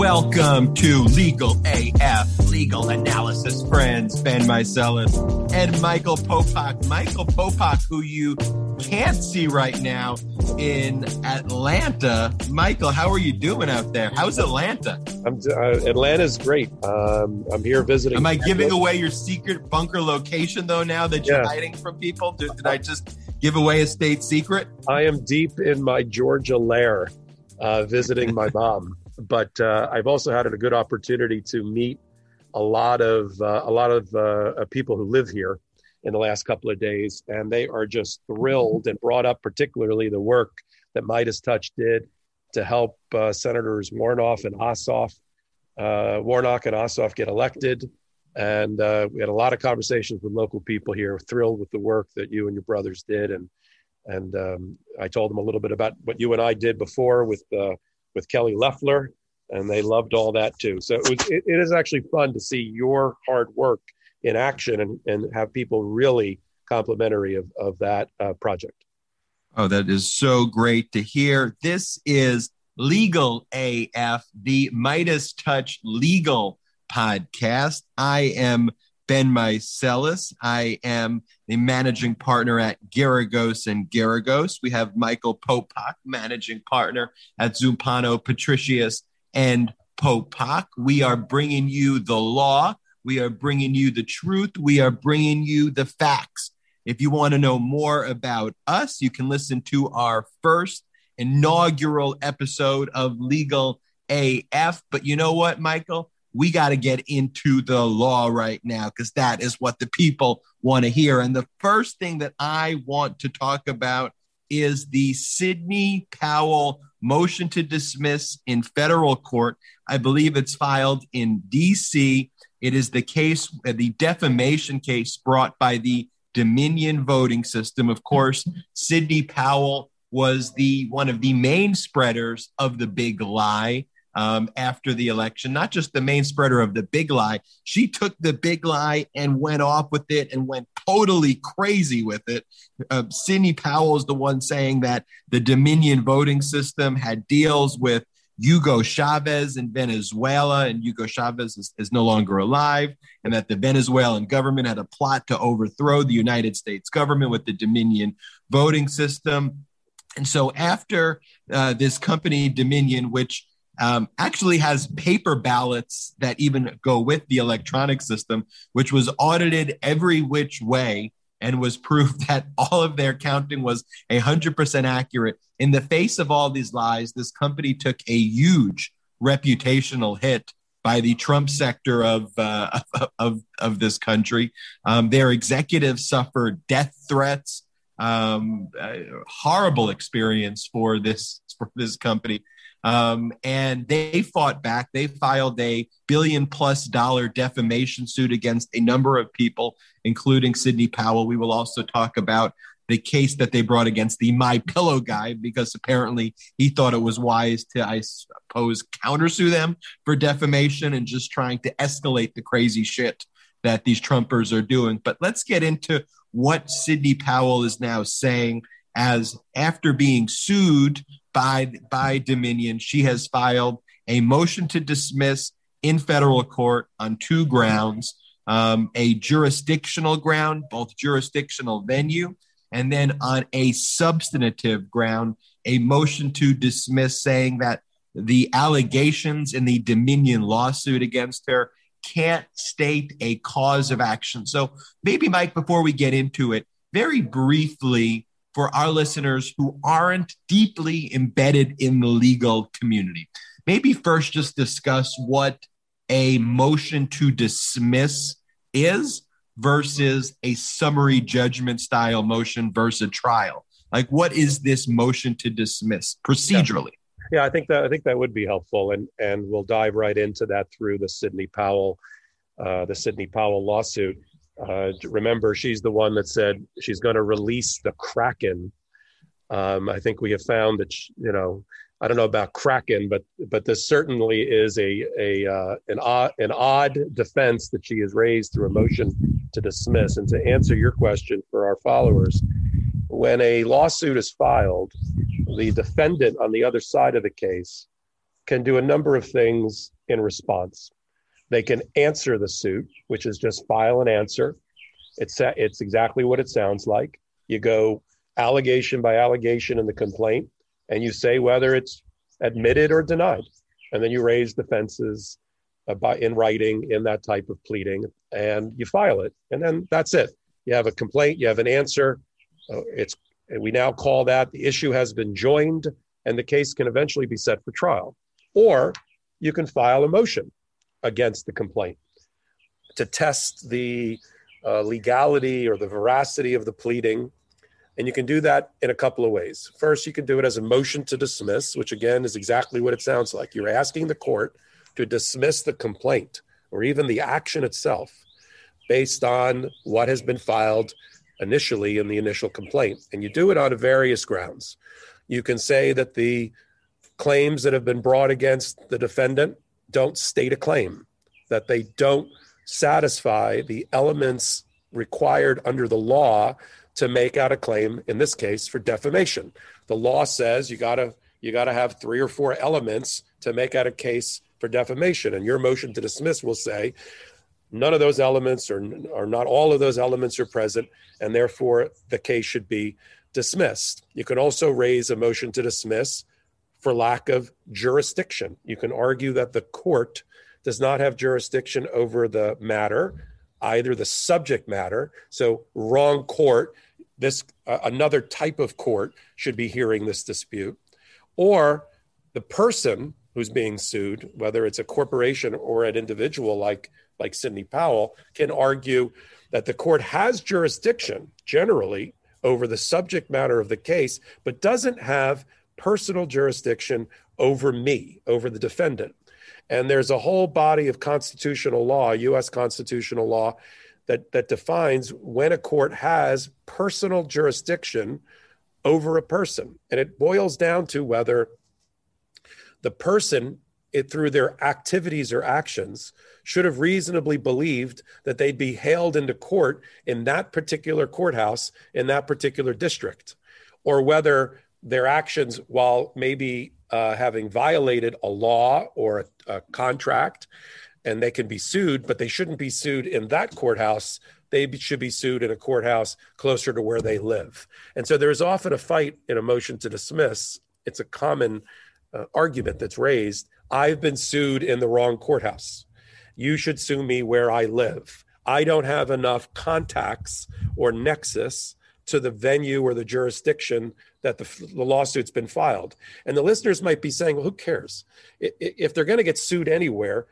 Welcome to Legal AF, Legal Analysis Friends, Ben Meiselas and Michael Popok. Michael Popok, who you can't see right now in Atlanta. Michael, how are you doing out there? How's Atlanta? I'm, uh, Atlanta's great. Um, I'm here visiting. Am I giving away your secret bunker location though now that you're yeah. hiding from people? Did, did I just give away a state secret? I am deep in my Georgia lair, uh, visiting my mom but uh, I've also had a good opportunity to meet a lot of uh, a lot of uh, people who live here in the last couple of days, and they are just thrilled and brought up particularly the work that MeidasTouch did to help uh, Senators Warnock and Ossoff, uh, Warnock and Ossoff get elected. And uh, we had a lot of conversations with local people here, thrilled with the work that you and your brothers did, and and um, I told them a little bit about what you and I did before with with Kelly Loeffler, and they loved all that too. So it, was, it, it is actually fun to see your hard work in action and, and have people really complimentary of, of that uh, project. Oh, that is so great to hear. This is Legal AF, the MeidasTouch Legal podcast. I am Ben Meiselas. I am the managing partner at Geragos and Geragos. We have Michael Popok, managing partner at Zumpano, Patricios, and Popok. We are bringing you the law. We are bringing you the truth. We are bringing you the facts. If you want to know more about us, you can listen to our first inaugural episode of Legal AF. But you know what, Michael? We got to get into the law right now because that is what the people want to hear. And the first thing that I want to talk about is the Sidney Powell motion to dismiss in federal court. I believe it's filed in DC. It is the case, uh, the defamation case brought by the Dominion voting system. Of course, Sidney Powell was the one of the main spreaders of the big lie um, after the election, not just the main spreader of the big lie. She took the big lie and went off with it and went totally crazy with it. Uh, Sidney Powell is the one saying that the Dominion voting system had deals with Hugo Chavez in Venezuela, and Hugo Chavez is, is, no longer alive, and that the Venezuelan government had a plot to overthrow the United States government with the Dominion voting system. And so, after uh, this company, Dominion, which um, actually has paper ballots that even go with the electronic system, which was audited every which way and was proved that all of their counting was 100% accurate. In the face of all these lies, this company took a huge reputational hit by the Trump sector of uh, of, of this country. Um, their executives suffered death threats. Um, horrible experience for this for this company. Um, and they fought back. They filed a billion plus dollar defamation suit against a number of people, including Sidney Powell. We will also talk about the case that they brought against the My Pillow guy because apparently he thought it was wise to, I suppose, countersue them for defamation and just trying to escalate the crazy shit that these Trumpers are doing. But let's get into what Sidney Powell is now saying as after being sued by by Dominion. She has filed a motion to dismiss in federal court on two grounds: um, a jurisdictional ground, both jurisdictional venue, and then on a substantive ground, a motion to dismiss, saying that the allegations in the Dominion lawsuit against her can't state a cause of action. So maybe, Mike, before we get into it, very briefly for our listeners who aren't deeply embedded in the legal community. Maybe first just discuss what a motion to dismiss is versus a summary judgment style motion versus a trial. Like, what is this motion to dismiss procedurally? Yeah. yeah, I think that I think that would be helpful, and and we'll dive right into that through the Sidney Powell, uh, the Sidney Powell lawsuit. Uh, remember, she's the one that said she's going to release the Kraken. Um, I think we have found that you know I don't know about Kraken, but but this certainly is a a uh, an odd an odd defense that she has raised through a motion to dismiss. And to answer your question for our followers, when a lawsuit is filed, the defendant on the other side of the case can do a number of things in response. They can answer the suit, which is just file an answer. It's, it's exactly what it sounds like. You go allegation by allegation in the complaint, and you say whether it's admitted or denied. And then you raise defenses by, in writing in that type of pleading, and you file it. And then that's it. You have a complaint, you have an answer. Uh, it's we now call that the issue has been joined, and the case can eventually be set for trial. Or you can file a motion against the complaint to test the uh, legality or the veracity of the pleading. And you can do that in a couple of ways. First, you can do it as a motion to dismiss, which again is exactly what it sounds like. You're asking the court to dismiss the complaint or even the action itself based on what has been filed initially in the initial complaint. And you do it on various grounds. You can say that the claims that have been brought against the defendant don't state a claim, that they don't satisfy the elements required under the law to make out a claim in this case for defamation. The law says you got to you got to have three or four elements to make out a case for defamation and your motion to dismiss will say none of those elements or, or not all of those elements are present and therefore the case should be dismissed. You can also raise a motion to dismiss for lack of jurisdiction. You can argue that the court does not have jurisdiction over the matter, either the subject matter, so wrong court, this uh, another type of court should be hearing this dispute, or the person who's being sued, whether it's a corporation or an individual like like Sidney Powell, can argue that the court has jurisdiction generally over the subject matter of the case, but doesn't have personal jurisdiction over me, over the defendant. And there's a whole body of constitutional law, US constitutional law, that, that defines when a court has personal jurisdiction over a person. And it boils down to whether the person, it, through their activities or actions, should have reasonably believed that they'd be hailed into court in that particular courthouse in that particular district, or whether their actions, while maybe uh, having violated a law or a, a contract, and they can be sued, but they shouldn't be sued in that courthouse. They should be sued in a courthouse closer to where they live. And so there's often a fight in a motion to dismiss. It's a common uh, argument that's raised. I've been sued in the wrong courthouse. You should sue me where I live. I don't have enough contacts or nexus to the venue or the jurisdiction that the, the, lawsuit's been filed. And the listeners might be saying, well, who cares? If they're going to get sued anywhere,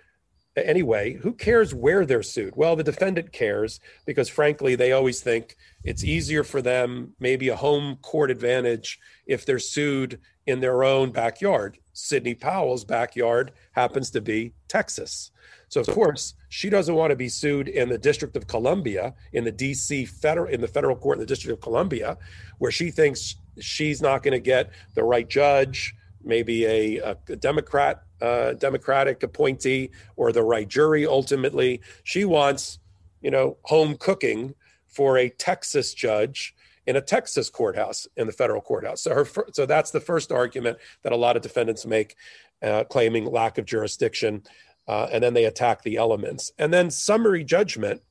anyway, who cares where they're sued? Well, the defendant cares because, frankly, they always think it's easier for them, maybe a home court advantage, if they're sued in their own backyard. Sidney Powell's backyard happens to be Texas. So of course, she doesn't want to be sued in the District of Columbia, in the DC federal in the federal court in the District of Columbia, where she thinks she's not going to get the right judge, maybe a, a Democrat uh, Democratic appointee or the right jury ultimately. She wants, you know, home cooking for a Texas judge in a Texas courthouse in the federal courthouse. So her so that's the first argument that a lot of defendants make uh, claiming lack of jurisdiction uh, and then they attack the elements. And then summary judgment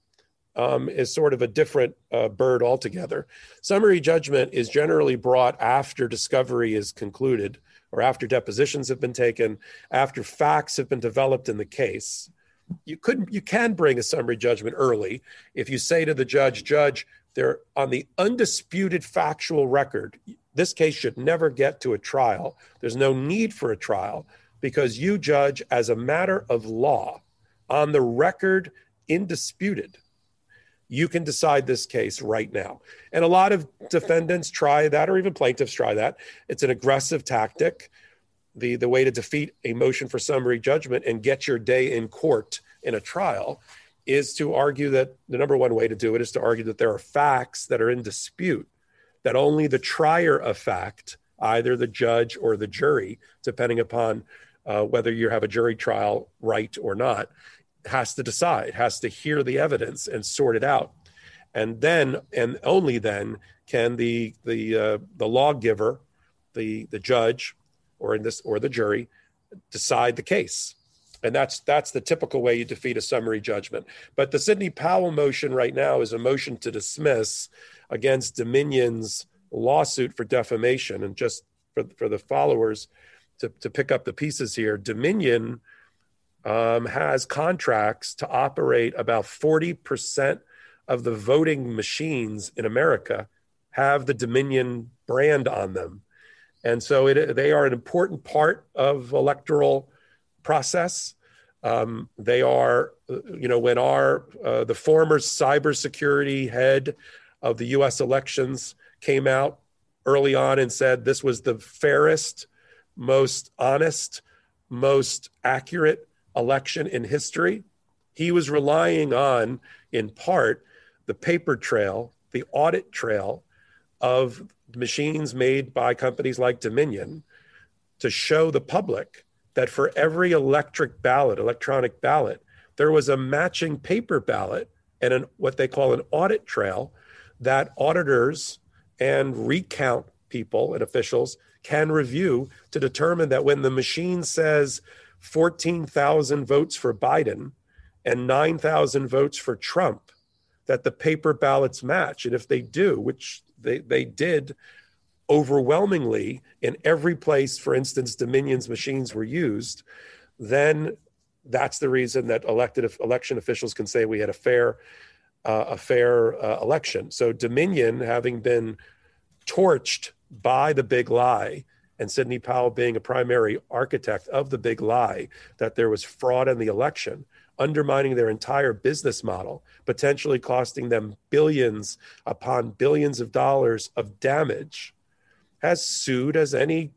um, is sort of a different uh, bird altogether. Summary judgment is generally brought after discovery is concluded or after depositions have been taken, after facts have been developed in the case. You could you can bring a summary judgment early if you say to the judge, Judge, they're on the undisputed factual record. This case should never get to a trial. There's no need for a trial because you judge as a matter of law on the record indisputed you can decide this case right now. And a lot of defendants try that or even plaintiffs try that. It's an aggressive tactic the the way to defeat a motion for summary judgment and get your day in court in a trial is to argue that the number one way to do it is to argue that there are facts that are in dispute that only the trier of fact either the judge or the jury depending upon uh, whether you have a jury trial right or not, has to decide, has to hear the evidence and sort it out. And then, and only then, can the the uh, the lawgiver, the the judge, or in this or the jury, decide the case. And that's that's the typical way you defeat a summary judgment. But the Sidney Powell motion right now is a motion to dismiss against Dominion's lawsuit for defamation. And just for, for the followers to, to pick up the pieces here, Dominion um, has contracts to operate about 40% of the voting machines in America have the Dominion brand on them. And so it, they are an important part of electoral process. Um, they are, you know, when our uh, the former cybersecurity head of the U.S. elections came out early on and said this was the fairest, most honest, most accurate election in history. He was relying on, in part, the paper trail, the audit trail of machines made by companies like Dominion to show the public that for every electric ballot, electronic ballot, there was a matching paper ballot and an, what they call an audit trail that auditors and recount people and officials can review to determine that when the machine says 14,000 votes for Biden and 9,000 votes for Trump, that the paper ballots match. And if they do, which they, they did overwhelmingly in every place, for instance, Dominion's machines were used, then that's the reason that elected election officials can say we had a fair uh, a fair uh, election. So Dominion, having been torched by the big lie, and Sidney Powell being a primary architect of the big lie that there was fraud in the election, undermining their entire business model, potentially costing them billions upon billions of dollars of damage, has sued as any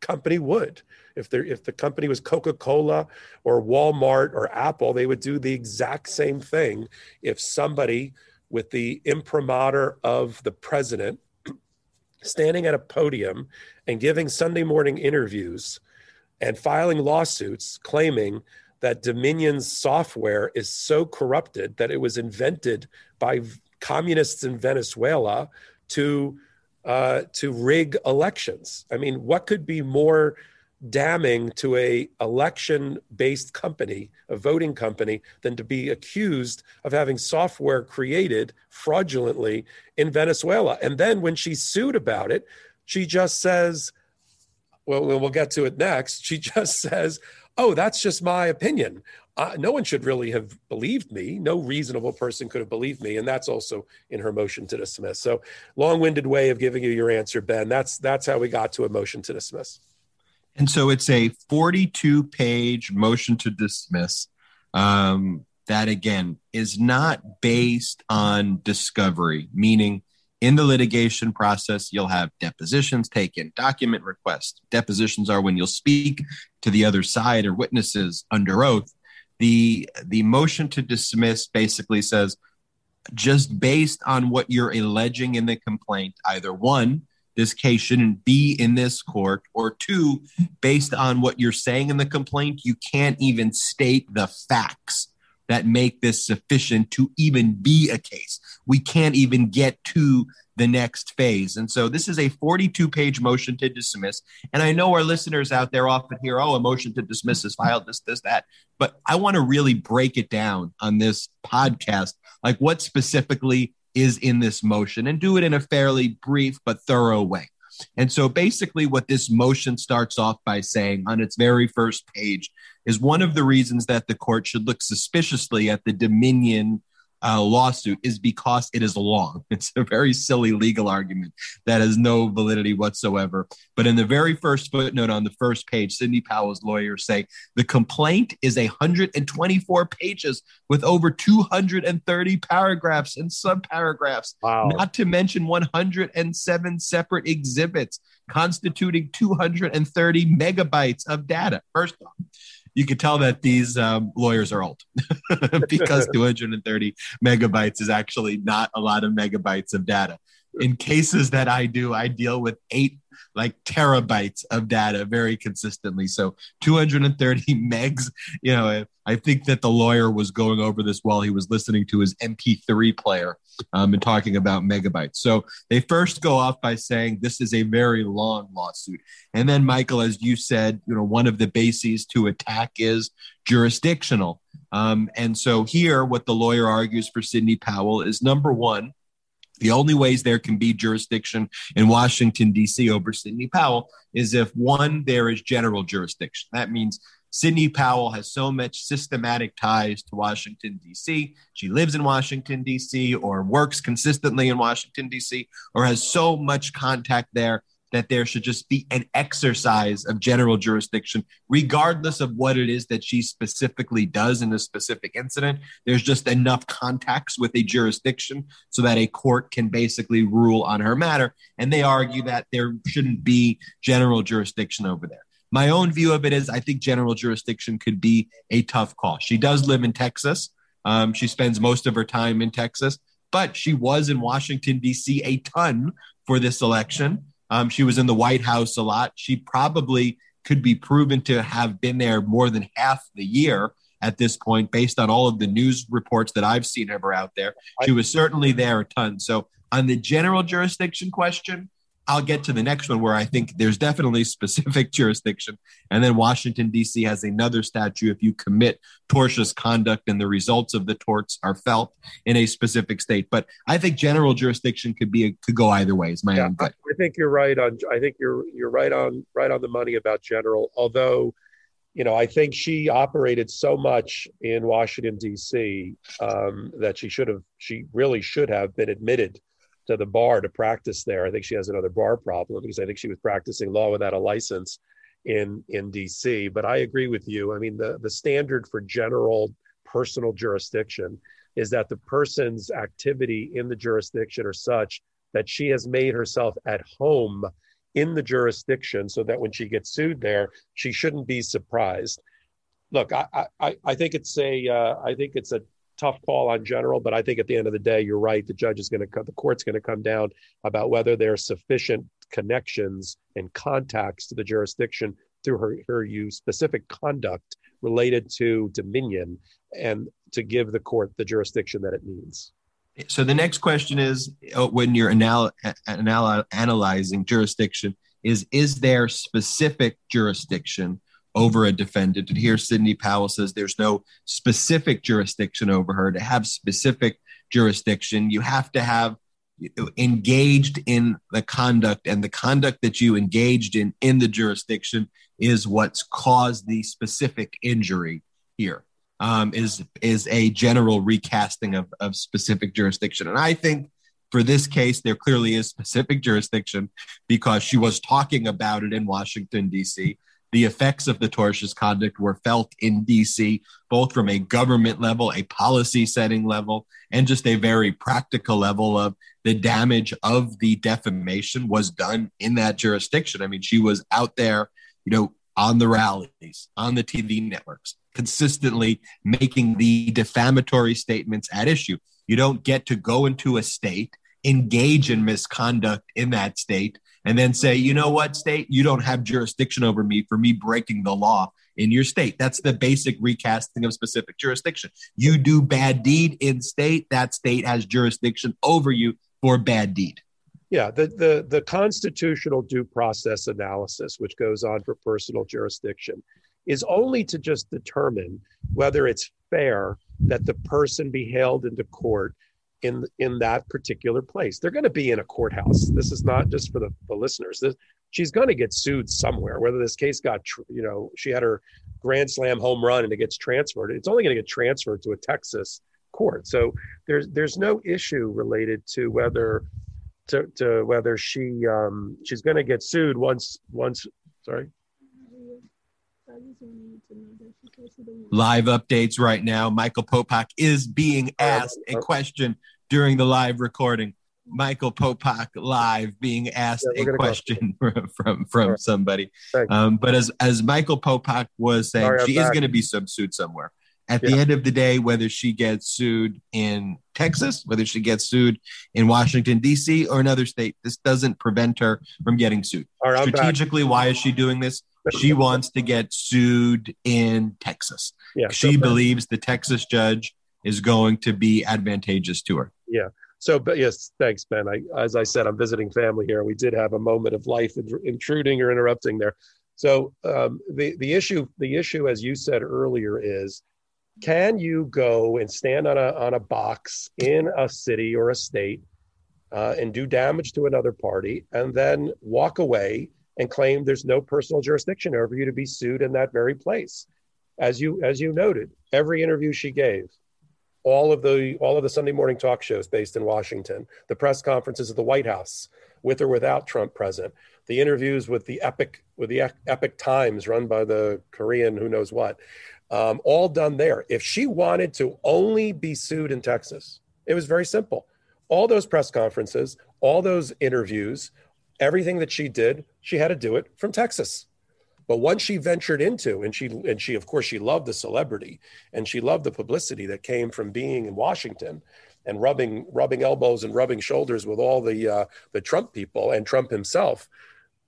company would. If, there, if the company was Coca Cola or Walmart or Apple, they would do the exact same thing if somebody with the imprimatur of the president standing at a podium and giving Sunday morning interviews and filing lawsuits claiming that Dominion's software is so corrupted that it was invented by communists in Venezuela to uh, to rig elections. I mean, what could be more damning to a election based company a voting company than to be accused of having software created fraudulently in venezuela. And then when she's sued about it she just says well we'll get to it next. She just says oh that's just my opinion. Uh, no one should really have believed me. No reasonable person could have believed me. And that's also in her motion to dismiss. So long-winded way of giving you your answer ben. That's that's how we got to a motion to dismiss and so it's a 42 page motion to dismiss um, that, again, is not based on discovery, meaning in the litigation process, you'll have depositions taken, document requests. Depositions are when you'll speak to the other side or witnesses under oath. The, the motion to dismiss basically says, just based on what you're alleging in the complaint, either one, this case shouldn't be in this court, or two, based on what you're saying in the complaint, you can't even state the facts that make this sufficient to even be a case. We can't even get to the next phase. And so this is a 42 page motion to dismiss. And I know our listeners out there often hear, oh, a motion to dismiss is filed, this, this, that. But I want to really break it down on this podcast. Like, what specifically is in this motion and do it in a fairly brief but thorough way. And so basically, what this motion starts off by saying on its very first page is one of the reasons that the court should look suspiciously at the Dominion uh, lawsuit is because it is long. It's a very silly legal argument that has no validity whatsoever. But in the very first footnote on the first page, Sidney Powell's lawyers say the complaint is 124 pages with over 230 paragraphs and subparagraphs, wow. not to mention 107 separate exhibits constituting 230 megabytes of data. First off, you can tell that these um, lawyers are old because 230 megabytes is actually not a lot of megabytes of data. In cases that I do, I deal with eight like terabytes of data very consistently. So 230 megs, you know, I think that the lawyer was going over this while he was listening to his MP3 player um, and talking about megabytes. So they first go off by saying this is a very long lawsuit. And then, Michael, as you said, you know, one of the bases to attack is jurisdictional. Um, and so here, what the lawyer argues for Sidney Powell is number one, the only ways there can be jurisdiction in Washington, D.C. over Sidney Powell is if one, there is general jurisdiction. That means Sidney Powell has so much systematic ties to Washington, D.C. She lives in Washington, D.C., or works consistently in Washington, D.C., or has so much contact there that there should just be an exercise of general jurisdiction, regardless of what it is that she specifically does in a specific incident. There's just enough contacts with a jurisdiction so that a court can basically rule on her matter. And they argue that there shouldn't be general jurisdiction over there. My own view of it is I think general jurisdiction could be a tough call. She does live in Texas. Um, she spends most of her time in Texas, but she was in Washington, D.C. a ton for this election. Um, she was in the White House a lot. She probably could be proven to have been there more than half the year at this point, based on all of the news reports that I've seen of her out there. She was certainly there a ton. So, on the general jurisdiction question, I'll get to the next one where I think there's definitely specific jurisdiction. And then Washington, D.C. has another statute. If you commit tortious conduct and the results of the torts are felt in a specific state. But I think general jurisdiction could be a, could go either way. Is my yeah, own gut. I think you're right on. I think you're you're right on right on the money about general. Although, you know, I think she operated so much in Washington D.C. Um, that she should have she really should have been admitted to the bar to practice there. I think she has another bar problem because I think she was practicing law without a license in in DC. But I agree with you. I mean, the the standard for general personal jurisdiction is that the person's activity in the jurisdiction are such that she has made herself at home in the jurisdiction so that when she gets sued there, she shouldn't be surprised. Look, I I, I think it's a uh, I think it's a tough call on general, but I think at the end of the day, you're right. The judge is going to the court's going to come down about whether there are sufficient connections and contacts to the jurisdiction through her, her use specific conduct related to dominion and to give the court the jurisdiction that it needs. So the next question is uh, when you're anal- anal- analyzing jurisdiction is is there specific jurisdiction over a defendant. And here, Sidney Powell says there's no specific jurisdiction over her. To have specific jurisdiction, you have to have engaged in the conduct, and the conduct that you engaged in in the jurisdiction is what's caused the specific injury here. Um, is is a general recasting of, of specific jurisdiction. And I think for this case, there clearly is specific jurisdiction because she was talking about it in Washington, D.C the effects of the tortious conduct were felt in DC, both from a government level, a policy setting level, and just a very practical level of the damage of the defamation was done in that jurisdiction. I mean, she was out there, you know, on the rallies, on the TV networks, consistently making the defamatory statements at issue. You don't get to go into a state, engage in misconduct in that state, and then say, you know what, state, you don't have jurisdiction over me for me breaking the law in your state. That's the basic recasting of specific jurisdiction. You do bad deed in state, that state has jurisdiction over you for bad deed. Yeah, the, the, the constitutional due process analysis, which goes on for personal jurisdiction, is only to just determine whether it's fair that the person be hailed into court in in that particular place. They're going to be in a courthouse. This is not just for the, the listeners. This, she's going to get sued somewhere. Whether this case got, you know, she had her grand slam home run and it gets transferred. It's only going to get transferred to a Texas court. So there's there's no issue related to whether to, to whether she um, she's going to get sued once once. Sorry. Live updates right now. Michael Popok is being asked a question during the live recording. Michael Popok live being asked yeah, a question from from, from somebody. Um, but as as Michael Popok was saying, Sorry, she is going to be subsued somewhere. At the end of the day, whether she gets sued in Texas, whether she gets sued in Washington, D.C., or another state, this doesn't prevent her from getting sued. Right, Strategically, why is she doing this? She wants to get sued in Texas. Yeah, she so, believes the Texas judge is going to be advantageous to her. Yeah. So, but yes, thanks, Ben. I, as I said, I'm visiting family here. We did have a moment of life intruding or interrupting there. So, um, the the issue the issue, as you said earlier, is can you go and stand on a on a box in a city or a state uh, and do damage to another party, and then walk away and claim there's no personal jurisdiction over you to be sued in that very place? As you as you noted, every interview she gave, all of the all of the Sunday morning talk shows based in Washington, the press conferences at the White House, with or without Trump present, the interviews with the Epoch with the Epoch Times run by the Korean who knows what, um, all done there. If she wanted to only be sued in Texas, it was very simple. All those press conferences, all those interviews, everything that she did, she had to do it from Texas. But once she ventured into, and she and she of course she loved the celebrity and she loved the publicity that came from being in Washington and rubbing rubbing elbows and rubbing shoulders with all the uh, the Trump people and Trump himself.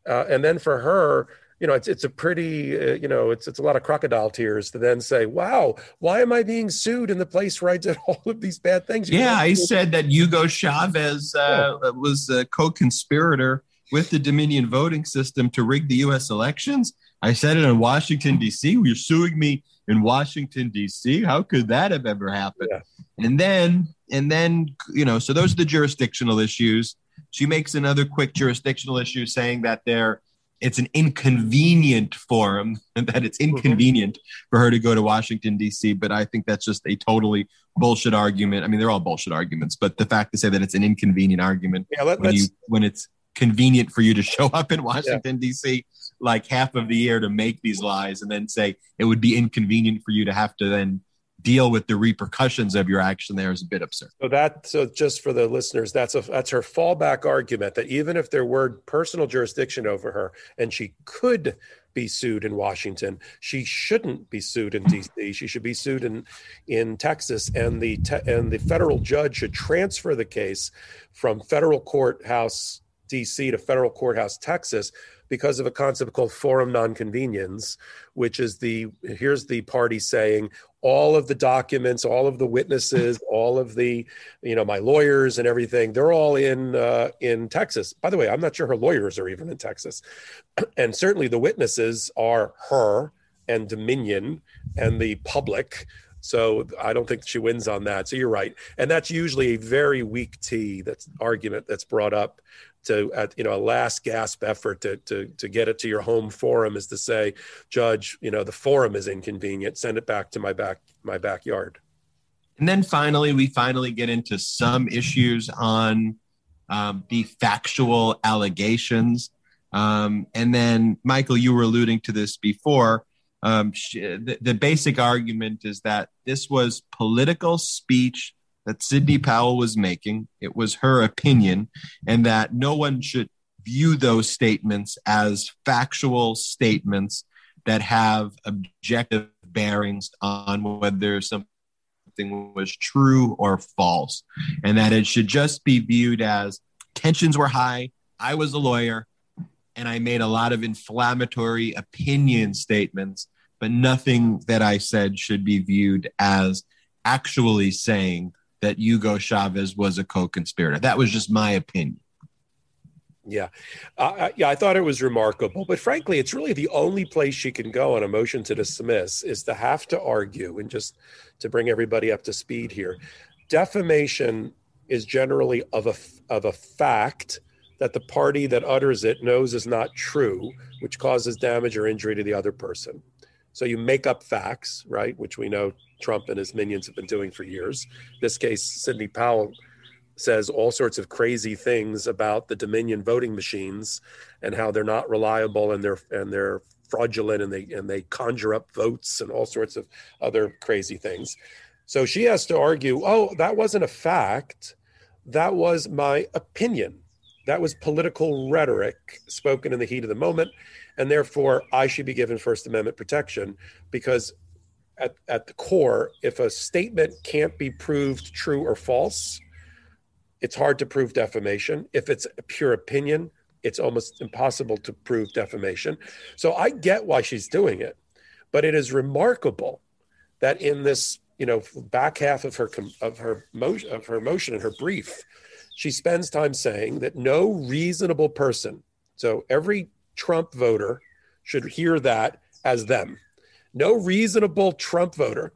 Uh, and then for her, you know, it's it's a pretty, uh, you know, it's it's a lot of crocodile tears to then say, "Wow, why am I being sued in the place where I did all of these bad things?" You yeah, I said that Hugo Chavez uh, yeah. was a co-conspirator with the Dominion voting system to rig the U.S. elections. I said it in Washington D.C. You're suing me in Washington D.C. How could that have ever happened? Yeah. And then, and then, you know, so those are the jurisdictional issues. She makes another quick jurisdictional issue saying that there it's an inconvenient forum and that it's mm-hmm. inconvenient for her to go to Washington D.C. But I think that's just a totally bullshit argument. I mean, they're all bullshit arguments, but the fact to say that it's an inconvenient argument yeah, let, when you when it's convenient for you to show up in Washington yeah. D.C. like half of the year to make these lies, and then say it would be inconvenient for you to have to then deal with the repercussions of your action there is a bit absurd. So that so just for the listeners, that's a that's her fallback argument that even if there were personal jurisdiction over her and she could be sued in Washington, she shouldn't be sued in D.C. She should be sued in in Texas, and the te- and the federal judge should transfer the case from federal courthouse D.C. to federal courthouse Texas because of a concept called forum non conveniens, which is the here's the party saying all of the documents, all of the witnesses, all of the you know my lawyers and everything, they're all in uh, in Texas. By the way, I'm not sure her lawyers are even in Texas, and certainly the witnesses are her and Dominion and the public. So I don't think she wins on that. So you're right, and that's usually a very weak T that's argument that's brought up to at you know a last gasp effort to to to get it to your home forum is to say judge you know the forum is inconvenient. Send it back to my back my backyard. And then finally we finally get into some issues on um, the factual allegations. Um, and then michael you were alluding to this before um, the, the basic argument is that this was political speech that Sidney Powell was making. It was her opinion, and that no one should view those statements as factual statements that have objective bearings on whether something was true or false, and that it should just be viewed as tensions were high. I was a lawyer, and I made a lot of inflammatory opinion statements, but nothing that I said should be viewed as actually saying that Hugo Chavez was a co-conspirator. That was just my opinion. Yeah, uh, yeah, I thought it was remarkable, but frankly, it's really the only place she can go on a motion to dismiss is to have to argue and just to bring everybody up to speed here. Defamation is generally of a of a fact that the party that utters it knows is not true, which causes damage or injury to the other person. So you make up facts, right? Which we know Trump and his minions have been doing for years. In this case, Sidney Powell says all sorts of crazy things about the Dominion voting machines and how they're not reliable and they're and they're fraudulent and they and they conjure up votes and all sorts of other crazy things. So she has to argue, oh, that wasn't a fact. That was my opinion. That was political rhetoric spoken in the heat of the moment. And therefore, I should be given First Amendment protection because at, at the core, if a statement can't be proved true or false, it's hard to prove defamation. If it's a pure opinion, it's almost impossible to prove defamation. So I get why she's doing it, but it is remarkable that in this, you know, back half of her of her motion of her motion in her brief, she spends time saying that no reasonable person, so every Trump voter should hear that as them. No reasonable Trump voter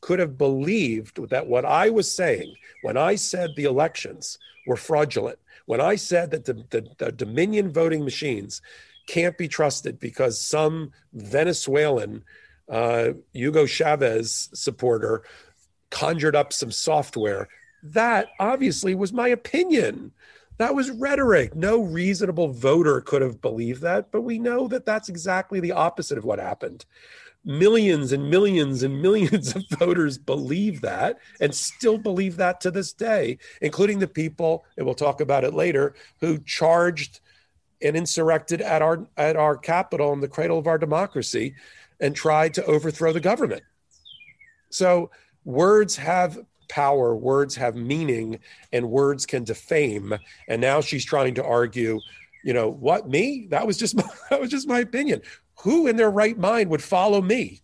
could have believed that what I was saying when I said the elections were fraudulent, when I said that the, the, the Dominion voting machines can't be trusted because some Venezuelan uh, Hugo Chavez supporter conjured up some software. That obviously was my opinion. That was rhetoric. No reasonable voter could have believed that, but we know that that's exactly the opposite of what happened millions and millions and millions of voters believe that and still believe that to this day, including the people, and we'll talk about it later, who charged and insurrected at our at our Capitol in the cradle of our democracy and tried to overthrow the government. So words have power, words have meaning, and words can defame. And now she's trying to argue, you know, what me? That was just my, that was just my opinion who in their right mind would follow me?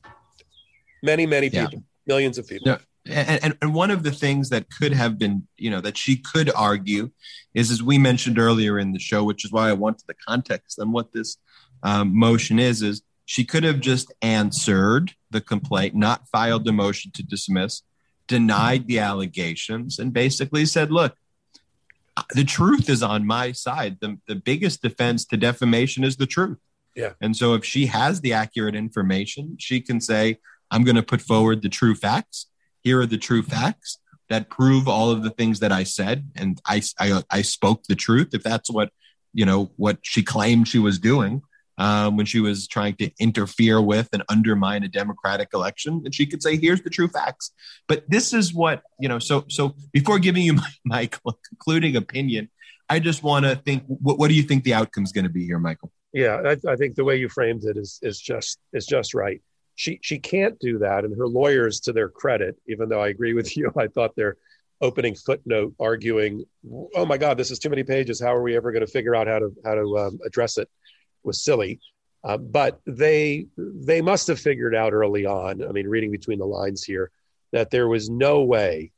Many, many people, yeah. millions of people. And, and, and one of the things that could have been, you know, that she could argue is, as we mentioned earlier in the show, which is why I wanted the context on what this um, motion is, is she could have just answered the complaint, not filed a motion to dismiss, denied the allegations, and basically said, look, the truth is on my side. The, the biggest defense to defamation is the truth. Yeah. And so if she has the accurate information, she can say, I'm going to put forward the true facts. Here are the true facts that prove all of the things that I said. And I, I, I spoke the truth. If that's what, you know, what she claimed she was doing um, when she was trying to interfere with and undermine a democratic election. And she could say, here's the true facts. But this is what, you know, so, so before giving you my, my concluding opinion, I just want to think, what, what do you think the outcome is going to be here, Michael? Yeah, I, I, think the way you framed it is is just is just right. She she can't do that, and her lawyers, to their credit, even though I agree with you, I thought their opening footnote arguing, "Oh my God, this is too many pages. How are we ever going to figure out how to how to um, address it?" Was silly. Uh, but they they must have figured out early on. I mean, reading between the lines here, that there was no way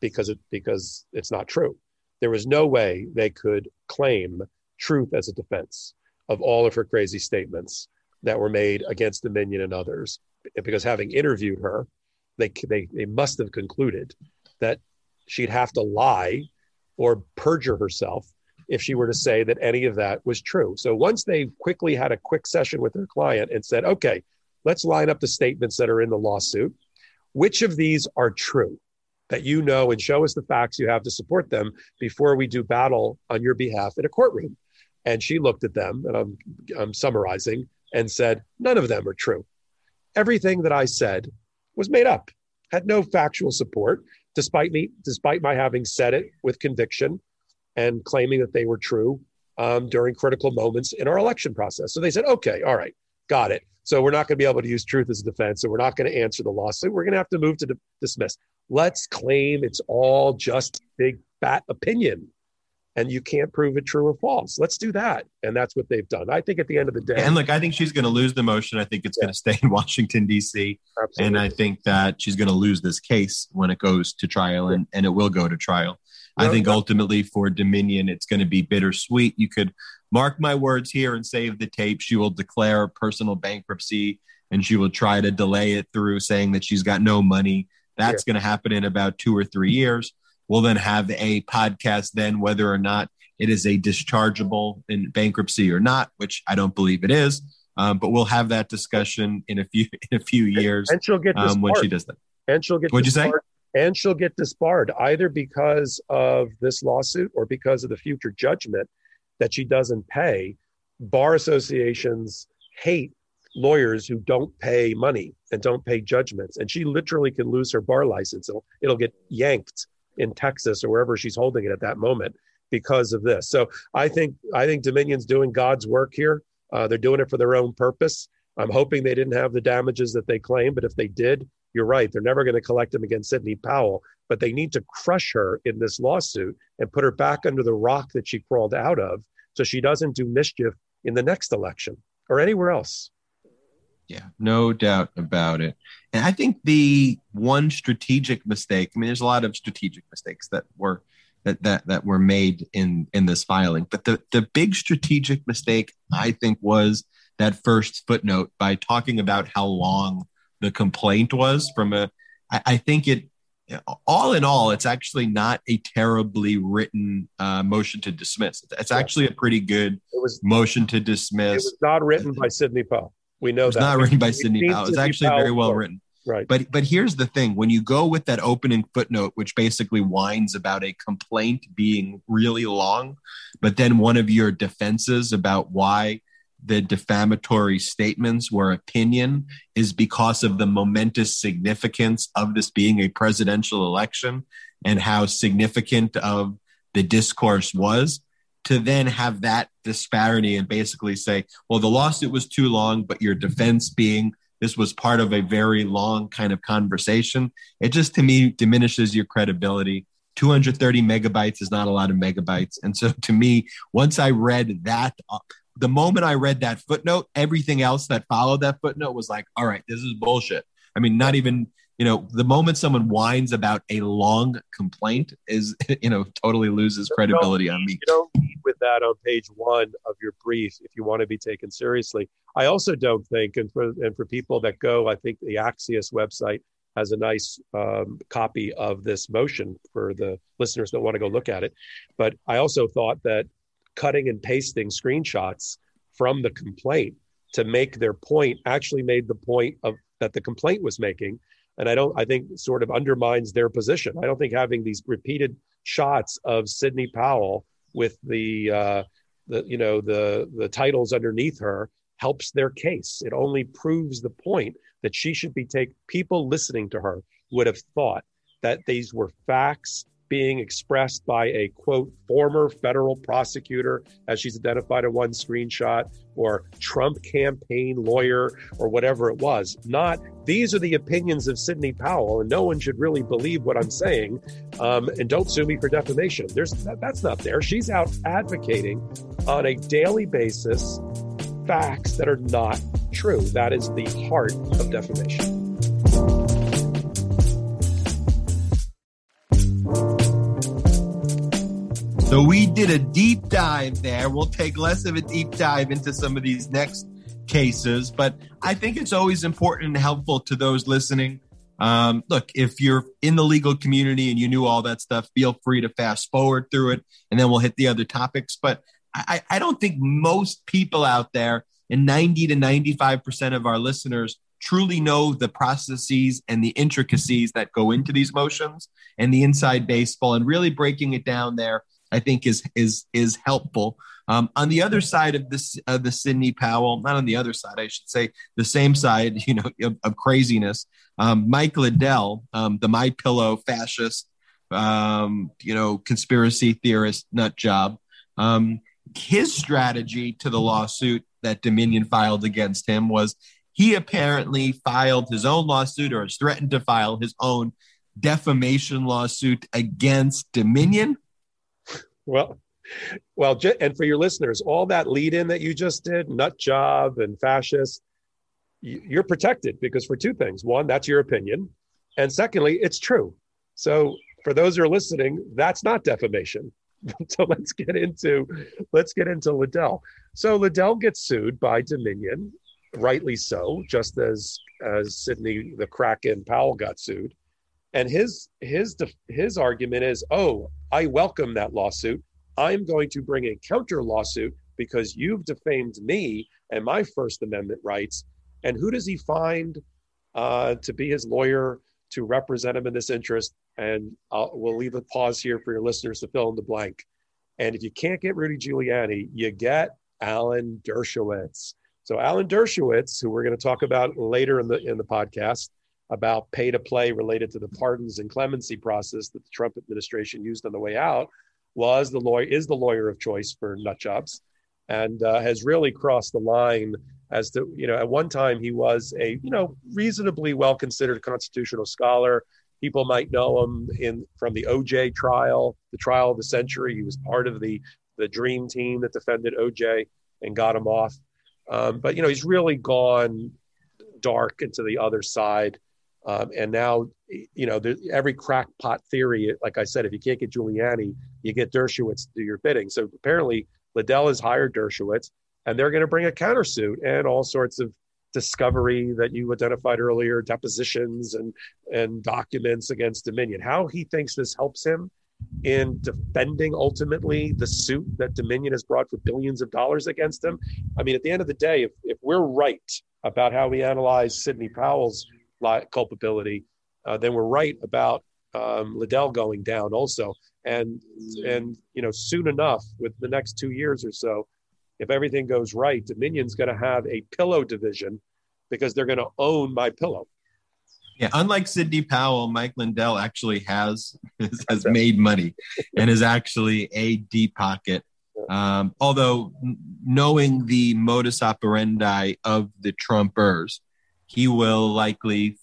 because it because it's not true. There was no way they could claim truth as a defense of all of her crazy statements that were made against Dominion and others. Because having interviewed her, they, they, they must have concluded that she'd have to lie or perjure herself if she were to say that any of that was true. So once they quickly had a quick session with their client and said, okay, let's line up the statements that are in the lawsuit. Which of these are true that you know and show us the facts you have to support them before we do battle on your behalf in a courtroom? And she looked at them, and I'm, I'm summarizing, and said, None of them are true. Everything that I said was made up, had no factual support, despite me, despite my having said it with conviction and claiming that they were true um, during critical moments in our election process. So they said, okay, all right, got it. So we're not going to be able to use truth as a defense. So we're not going to answer the lawsuit. We're going to have to move to dismiss. Let's claim it's all just big fat opinion and you can't prove it true or false. Let's do that. And that's what they've done. I think at the end of the day. And look, I think she's going to lose the motion. I think it's yeah. going to stay in Washington, D.C. Absolutely. And I think that she's going to lose this case when it goes to trial and, and it will go to trial. I think ultimately for Dominion, it's going to be bittersweet. You could mark my words here and save the tape. She will declare personal bankruptcy and she will try to delay it through saying that she's got no money. That's yeah. going to happen in about two or three years. We'll then have a podcast then whether or not it is a dischargeable in bankruptcy or not, which I don't believe it is. Um, but we'll have that discussion in a few in a few years. And she'll get um, when she does that. And she'll get. What'd you say? And she'll get disbarred either because of this lawsuit or because of the future judgment that she doesn't pay. Bar associations hate lawyers who don't pay money and don't pay judgments, and she literally can lose her bar license. It'll, it'll get yanked in Texas or wherever she's holding it at that moment because of this. So I think I think Dominion's doing God's work here. Uh, they're doing it for their own purpose. I'm hoping they didn't have the damages that they claim, but if they did, you're right. They're never going to collect them against Sidney Powell, but they need to crush her in this lawsuit and put her back under the rock that she crawled out of so she doesn't do mischief in the next election or anywhere else. Yeah, no doubt about it. And I think the one strategic mistake, I mean, there's a lot of strategic mistakes that were that that that were made in in this filing, but the the big strategic mistake I think was that first footnote by talking about how long the complaint was from a I, I think it all in all, it's actually not a terribly written uh, motion to dismiss. It's actually a pretty good it was, motion to dismiss. It was not written by Sidney Powell. We know it's that. not written by Sidney Powell. It's actually Powell very well written. Right. But but here's the thing: when you go with that opening footnote, which basically whines about a complaint being really long, but then one of your defenses about why the defamatory statements were opinion is because of the momentous significance of this being a presidential election and how significant of the discourse was to then have that disparity and basically say, well, the lawsuit was too long, but your defense being this was part of a very long kind of conversation, it just to me diminishes your credibility. 230 megabytes is not a lot of megabytes. And so to me, once I read that, the moment I read that footnote, everything else that followed that footnote was like, all right, this is bullshit. I mean, not even you know, the moment someone whines about a long complaint is, you know, totally loses credibility on me. You don't need with that on page one of your brief if you want to be taken seriously. I also don't think, and for and for people that go, I think the Axios website has a nice um, copy of this motion for the listeners that want to go look at it. But I also thought that cutting and pasting screenshots from the complaint to make their point actually made the point of that the complaint was making and I don't I think sort of undermines their position. I don't think having these repeated shots of Sidney Powell with the uh, the you know the the titles underneath her helps their case. It only proves the point that she should be take people listening to her would have thought that these were facts being expressed by a quote former federal prosecutor, as she's identified in one screenshot, or Trump campaign lawyer, or whatever it was. Not these are the opinions of Sidney Powell, and no one should really believe what I'm saying. Um, and don't sue me for defamation. There's that, that's not there. She's out advocating on a daily basis facts that are not true. That is the heart of defamation. So we did a deep dive there. We'll take less of a deep dive into some of these next cases, but I think it's always important and helpful to those listening. Um, look, if you're in the legal community and you knew all that stuff, feel free to fast forward through it and then we'll hit the other topics. But I, I don't think most people out there, and 90 to 95% of our listeners, truly know the processes and the intricacies that go into these motions and the inside baseball and really breaking it down there I think is is is helpful. Um, on the other side of this of the Sidney Powell, not on the other side, I should say, the same side, you know, of, of craziness. Um, Mike Lindell, um, the My Pillow fascist, um, you know, conspiracy theorist nut job. Um, his strategy to the lawsuit that Dominion filed against him was he apparently filed his own lawsuit or has threatened to file his own defamation lawsuit against Dominion well, well, and for your listeners, all that lead in that you just did, nut job and fascist, you're protected because for two things. One, that's your opinion. And secondly, it's true. So for those who are listening, that's not defamation. so let's get into let's get into Lindell. So Lindell gets sued by Dominion, rightly so, just as as Sidney the Kraken Powell got sued. And his his his argument is, "Oh, I welcome that lawsuit. I'm going to bring a counter lawsuit because you've defamed me and my First Amendment rights." And who does he find uh, to be his lawyer to represent him in this interest? And I'll, we'll leave a pause here for your listeners to fill in the blank. And if you can't get Rudy Giuliani, you get Alan Dershowitz. So Alan Dershowitz, who we're going to talk about later in the in the podcast, about pay to play related to the pardons and clemency process that the Trump administration used on the way out was the lawyer is the lawyer of choice for nut jobs and uh, has really crossed the line as to you know at one time he was a you know reasonably well considered constitutional scholar. People might know him in from the oj trial the trial of the century. He was part of the the dream team that defended oj and got him off. Um, but you know he's really gone dark into the other side um, and now you know every crackpot theory like i said if you can't get giuliani you get dershowitz to do your bidding so apparently lindell has hired dershowitz and they're going to bring a countersuit and all sorts of discovery that you identified earlier, depositions and and documents against Dominion. How he thinks this helps him in defending ultimately the suit that Dominion has brought for billions of dollars against him. I mean, at the end of the day, if, if we're right about how we analyze Sidney Powell's culpability, uh, then we're right about um, Lindell going down also. And and you know, soon enough, with the next two years or so, if everything goes right, Dominion's going to have a pillow division because they're going to own my pillow. Yeah, unlike Sidney Powell, Mike Lindell actually has has made money and is actually a deep pocket. Um, although knowing the modus operandi of the Trumpers, he will likely,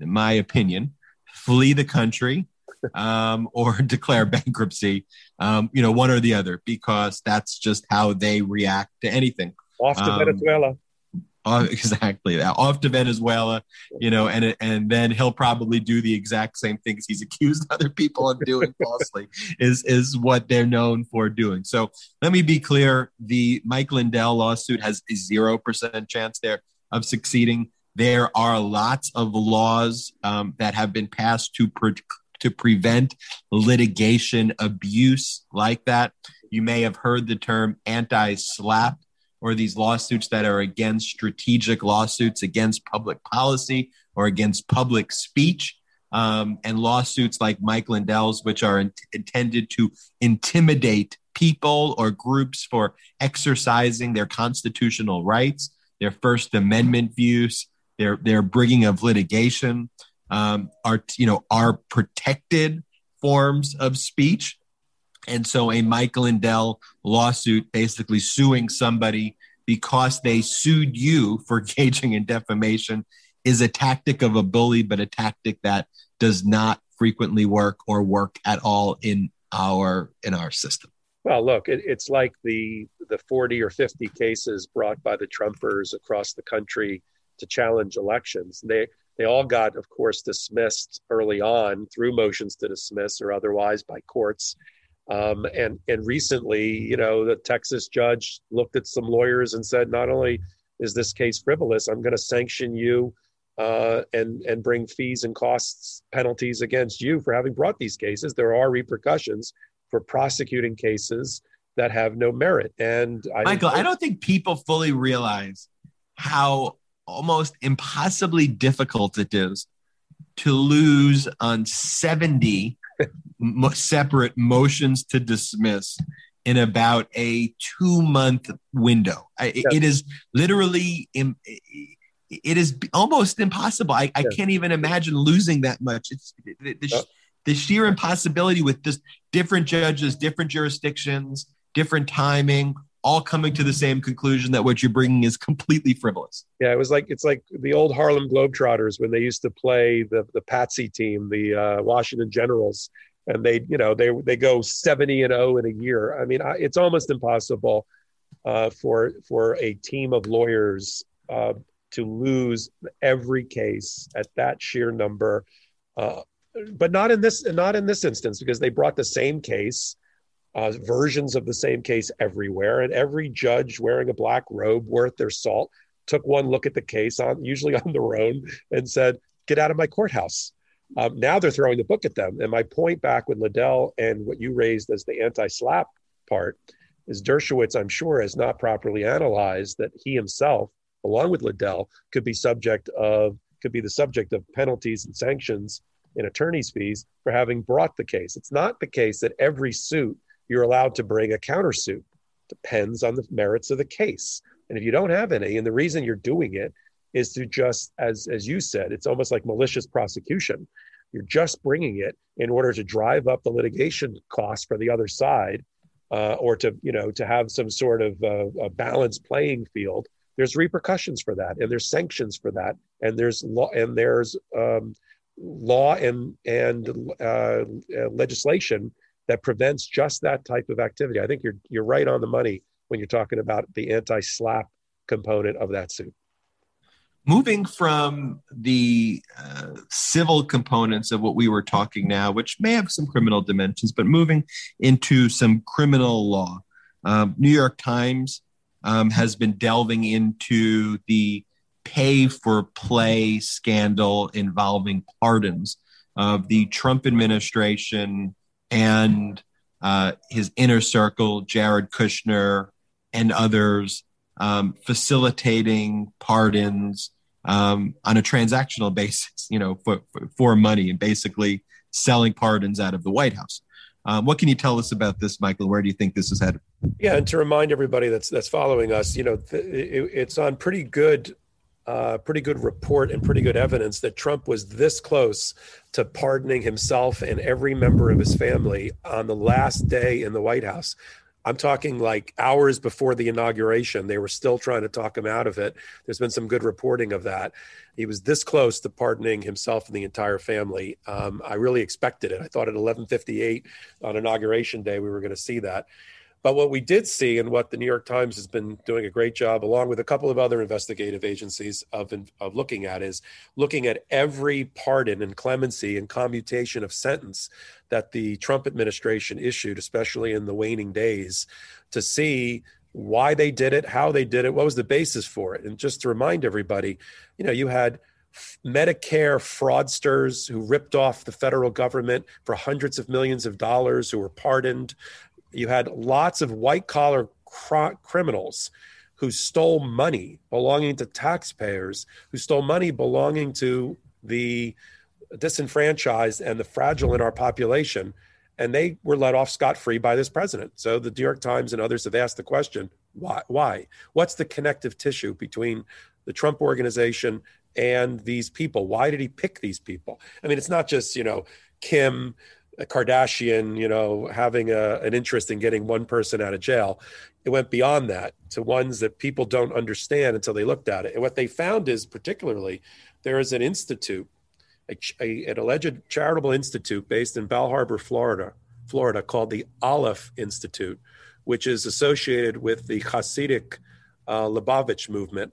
in my opinion, flee the country um, or declare bankruptcy, um, you know, one or the other, because that's just how they react to anything. Off to um, Venezuela. Uh, exactly. Off to Venezuela, you know, and and then he'll probably do the exact same things he's accused other people of doing falsely. Is is what they're known for doing. So let me be clear: the Mike Lindell lawsuit has a zero percent chance there of succeeding. There are lots of laws um, that have been passed to pre- to prevent litigation abuse like that. You may have heard the term anti-SLAPP or these lawsuits that are against strategic lawsuits against public policy or against public speech. Um, and lawsuits like Mike Lindell's, which are in- intended to intimidate people or groups for exercising their constitutional rights, their First Amendment views, their, their bringing of litigation um, are you know are protected forms of speech. And so a mike lindell lawsuit basically suing somebody because they sued you for engaging in defamation is a tactic of a bully but a tactic that does not frequently work or work at all in our in our system. Well look it, it's like the the 40 or 50 cases brought by the trumpers across the country to challenge elections they they all got, of course, dismissed early on through motions to dismiss or otherwise by courts. Um, and and recently, you know, the Texas judge looked at some lawyers and said, not only is this case frivolous, I'm going to sanction you uh, and and bring fees and costs penalties against you for having brought these cases. There are repercussions for prosecuting cases that have no merit. And I Michael, I don't think people fully realize how almost impossibly difficult it is to lose on 70 separate motions to dismiss in about a two month window. I, It is literally, it is almost impossible. I, I can't even imagine losing that much. It's the, the, the sheer impossibility with just different judges, different jurisdictions, different timing, all coming to the same conclusion that what you're bringing is completely frivolous. Yeah, it was like it's like the old Harlem Globetrotters when they used to play the the Patsy team, the uh, Washington Generals, and they you know they they go seventy and zero in a year. I mean, I, it's almost impossible uh, for for a team of lawyers uh, to lose every case at that sheer number. Uh, but not in this not in this instance because they brought the same case uh, versions of the same case everywhere. And every judge wearing a black robe worth their salt took one look at the case on usually on their own and said, "Get out of my courthouse." Um, now they're throwing the book at them. And my point back with Lindell and what you raised as the anti-SLAPP part is Dershowitz, I'm sure, has not properly analyzed that he himself, along with Lindell, could be subject of could be the subject of penalties and sanctions and attorney's fees for having brought the case. It's not the case that every suit you're allowed to bring a countersuit. Depends on the merits of the case. And if you don't have any, and the reason you're doing it is to just, as as you said, it's almost like malicious prosecution. You're just bringing it in order to drive up the litigation costs for the other side, uh, or to you know to have some sort of uh, a balanced playing field there's repercussions for that, and there's sanctions for that, and there's law and there's um, law and and uh, legislation that prevents just that type of activity. I think you're you're right on the money when you're talking about the anti-SLAPP component of that suit. Moving from the uh, civil components of what we were talking now, which may have some criminal dimensions, but moving into some criminal law. Um, New York Times um, has been delving into the pay for play scandal involving pardons of the Trump administration and uh, his inner circle, Jared Kushner, and others, um, facilitating pardons um, on a transactional basis, you know, for, for, money and basically selling pardons out of the White House. Um, what can you tell us about this, Michael? Where do you think this is headed? Yeah, and to remind everybody that's that's following us, you know, th- it, it's on pretty good uh, pretty good report and pretty good evidence that Trump was this close to pardoning himself and every member of his family on the last day in the White House. I'm talking like hours before the inauguration. They were still trying to talk him out of it. There's been some good reporting of that. He was this close to pardoning himself and the entire family. Um, I really expected it. I thought at 11:58 on inauguration day we were going to see that. But what we did see, and what the New York Times has been doing a great job, along with a couple of other investigative agencies, of, of looking at, is looking at every pardon and clemency and commutation of sentence that the Trump administration issued, especially in the waning days, to see why they did it, how they did it, what was the basis for it. And just to remind everybody, you know, you had Medicare fraudsters who ripped off the federal government for hundreds of millions of dollars who were pardoned you had lots of white collar cr- criminals who stole money belonging to taxpayers, who stole money belonging to the disenfranchised and the fragile in our population. And they were let off scot free by this president. So the New York Times and others have asked the question why? Why? What's the connective tissue between the Trump organization and these people? Why did he pick these people? I mean, it's not just, you know, Kim a Kardashian, you know, having a, an interest in getting one person out of jail. It went beyond that to ones that people don't understand until they looked at it. And what they found is, particularly, there is an institute, a, a, an alleged charitable institute based in Bal Harbour, Florida, Florida, called the Aleph Institute, which is associated with the Hasidic uh, Lubavitch movement,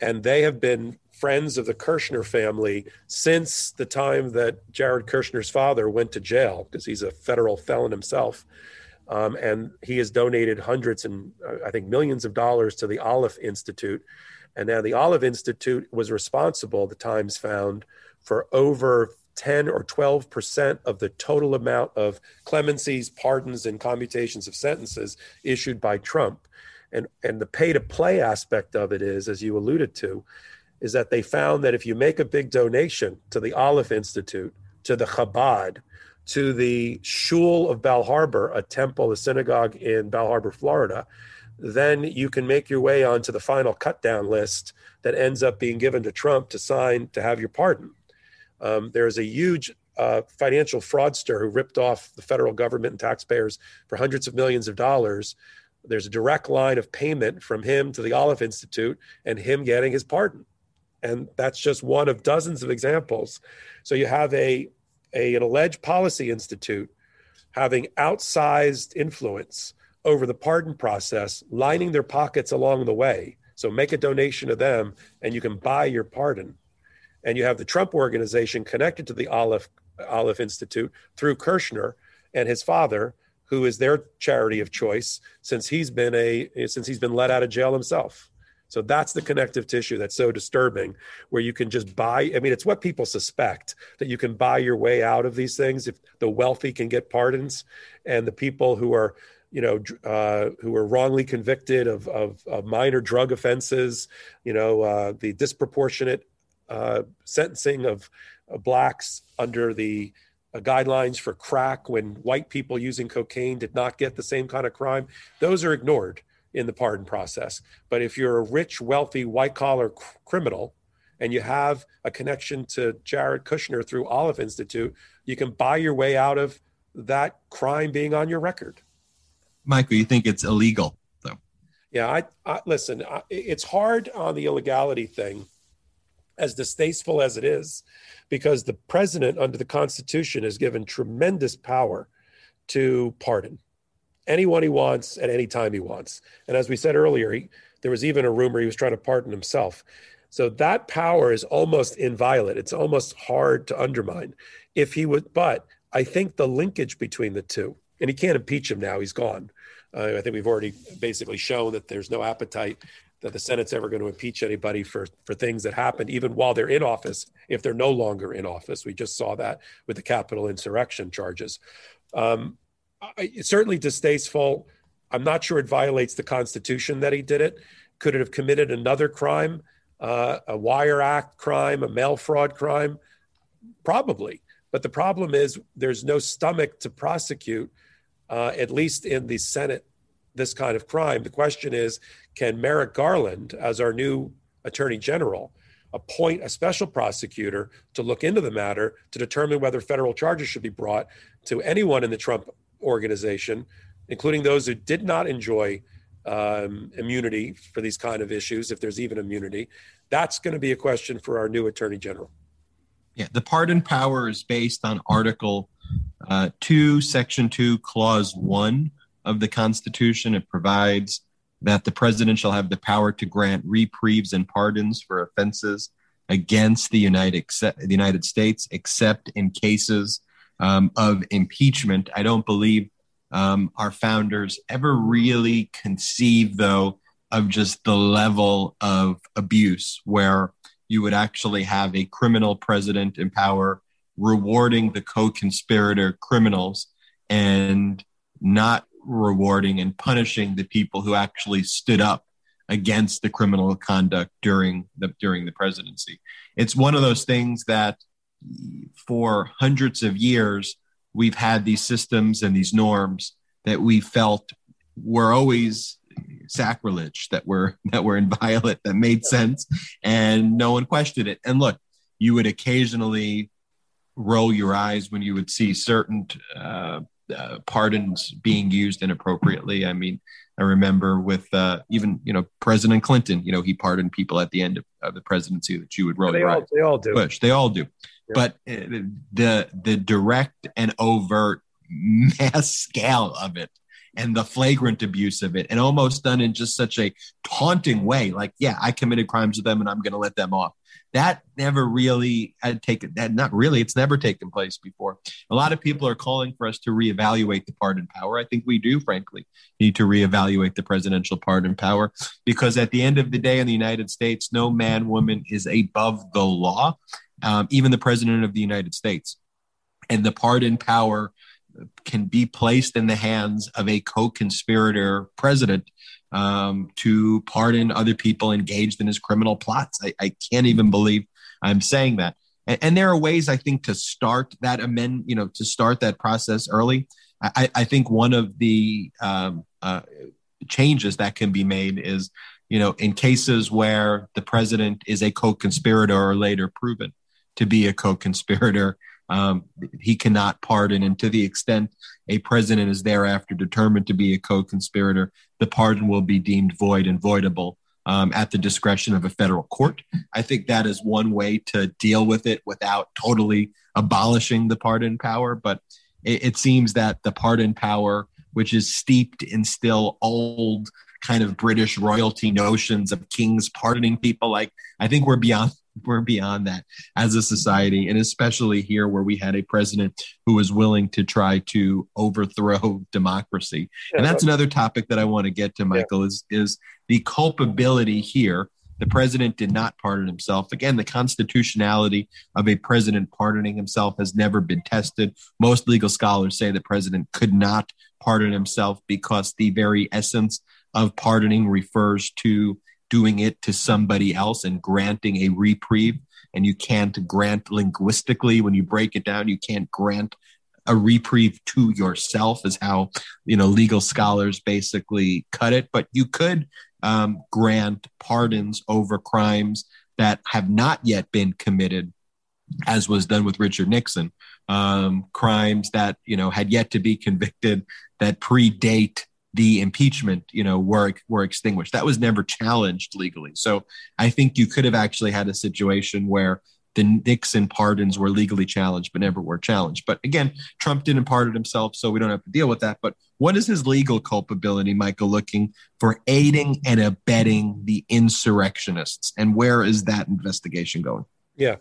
and they have been friends of the Kushner family since the time that Jared Kushner's father went to jail because he's a federal felon himself. Um, and he has donated hundreds and I think millions of dollars to the Aleph Institute. And now the Aleph Institute was responsible, the Times found, for over 10 or 12 percent of the total amount of clemencies, pardons, and commutations of sentences issued by Trump. And, and the pay to play aspect of it is, as you alluded to, is that they found that if you make a big donation to the Aleph Institute, to the Chabad, to the Shul of Bal Harbour, a temple, a synagogue in Bal Harbour, Florida, then you can make your way onto the final cutdown list that ends up being given to Trump to sign to have your pardon. Um, there's a huge uh, financial fraudster who ripped off the federal government and taxpayers for hundreds of millions of dollars. There's a direct line of payment from him to the Aleph Institute and him getting his pardon and that's just one of dozens of examples. So you have a, a an alleged policy institute having outsized influence over the pardon process, lining their pockets along the way. So make a donation to them, and you can buy your pardon. And you have the Trump organization connected to the Aleph Aleph Institute through Kushner and his father, who is their charity of choice since he's been a since he's been let out of jail himself. So that's the connective tissue that's so disturbing, where you can just buy. I mean, it's what people suspect that you can buy your way out of these things. If the wealthy can get pardons, and the people who are, you know, uh, who are wrongly convicted of, of, of minor drug offenses, you know, uh, the disproportionate uh, sentencing of blacks under the uh, guidelines for crack when white people using cocaine did not get the same kind of crime, those are ignored in the pardon process. But if you're a rich, wealthy, white collar criminal and you have a connection to Jared Kushner through Aleph Institute, you can buy your way out of that crime being on your record. Michael, you think it's illegal, though? Yeah, I, I listen. I, it's hard on the illegality thing, as distasteful as it is, because the president under the Constitution is given tremendous power to pardon anyone he wants at any time he wants. And as we said earlier, he, there was even a rumor he was trying to pardon himself. So that power is almost inviolate. It's almost hard to undermine. If he would, but I think the linkage between the two, and he can't impeach him now, he's gone. Uh, I think we've already basically shown that there's no appetite that the Senate's ever going to impeach anybody for for things that happened even while they're in office. If they're no longer in office, we just saw that with the Capitol insurrection charges. Um, it's certainly distasteful. I'm not sure it violates the Constitution that he did it. Could it have committed another crime, uh, a wire act crime, a mail fraud crime? Probably. But the problem is there's no stomach to prosecute, uh, at least in the Senate, this kind of crime. The question is can Merrick Garland, as our new attorney general, appoint a special prosecutor to look into the matter to determine whether federal charges should be brought to anyone in the Trump organization, including those who did not enjoy um, immunity for these kind of issues, if there's even immunity. That's going to be a question for our new attorney general. Yeah, the pardon power is based on Article uh, 2, Section 2, Clause 1 of the Constitution. It provides that the president shall have the power to grant reprieves and pardons for offenses against the United, the United States, except in cases um, of impeachment. I don't believe um, our founders ever really conceived, though, of just the level of abuse where you would actually have a criminal president in power rewarding the co conspirator criminals and not rewarding and punishing the people who actually stood up against the criminal conduct during the during the presidency. It's one of those things that for hundreds of years we've had these systems and these norms that we felt were always sacrilege that were that were inviolate that made sense and no one questioned it. And look you would occasionally roll your eyes when you would see certain uh, uh, pardons being used inappropriately. I mean i remember with uh, even you know president clinton you know he pardoned people at the end of, of the presidency that you would roll they your all, eyes. they all do. Bush, they all do. But uh, the the direct and overt mass scale of it and the flagrant abuse of it and almost done in just such a taunting way like yeah i committed crimes with them and i'm going to let them off. That never really had taken that not really it's never taken place before. A lot of people are calling for us to reevaluate the pardon power. I think we do frankly need to reevaluate the presidential pardon power because at the end of the day in the united states no man woman is above the law um, even the president of the united states and the pardon power can be placed in the hands of a co-conspirator president um, to pardon other people engaged in his criminal plots. I, I can't even believe I'm saying that. And, and, there are ways I think to start that amend, you know, to start that process early. I, I think one of the um, uh, changes that can be made is, you know, in cases where the president is a co-conspirator or later proven to be a co-conspirator, um, he cannot pardon. And to the extent a president is thereafter determined to be a co conspirator, the pardon will be deemed void and voidable um, at the discretion of a federal court. I think that is one way to deal with it without totally abolishing the pardon power. But it, it seems that the pardon power, which is steeped in still old kind of British royalty notions of kings pardoning people, like I think we're beyond we're beyond that as a society and especially here where we had a president who was willing to try to overthrow democracy yeah, and that's another topic that i want to get to michael yeah. is is the culpability here the president did not pardon himself. Again, the constitutionality of a president pardoning himself has never been tested. Most legal scholars say the president could not pardon himself because the very essence of pardoning refers to doing it to somebody else and granting a reprieve. And you can't grant linguistically when you break it down, you can't grant a reprieve to yourself, is how you know legal scholars basically cut it. But you could um, grant pardons over crimes that have not yet been committed, as was done with Richard Nixon. Um, crimes that you know had yet to be convicted that predate the impeachment, you know, were were extinguished. That was never challenged legally. So I think you could have actually had a situation where the Nixon pardons were legally challenged but never were challenged. But again, Trump didn't pardon himself, so we don't have to deal with that. But what is his legal culpability, Michael, looking for aiding and abetting the insurrectionists? And where is that investigation going? Yeah.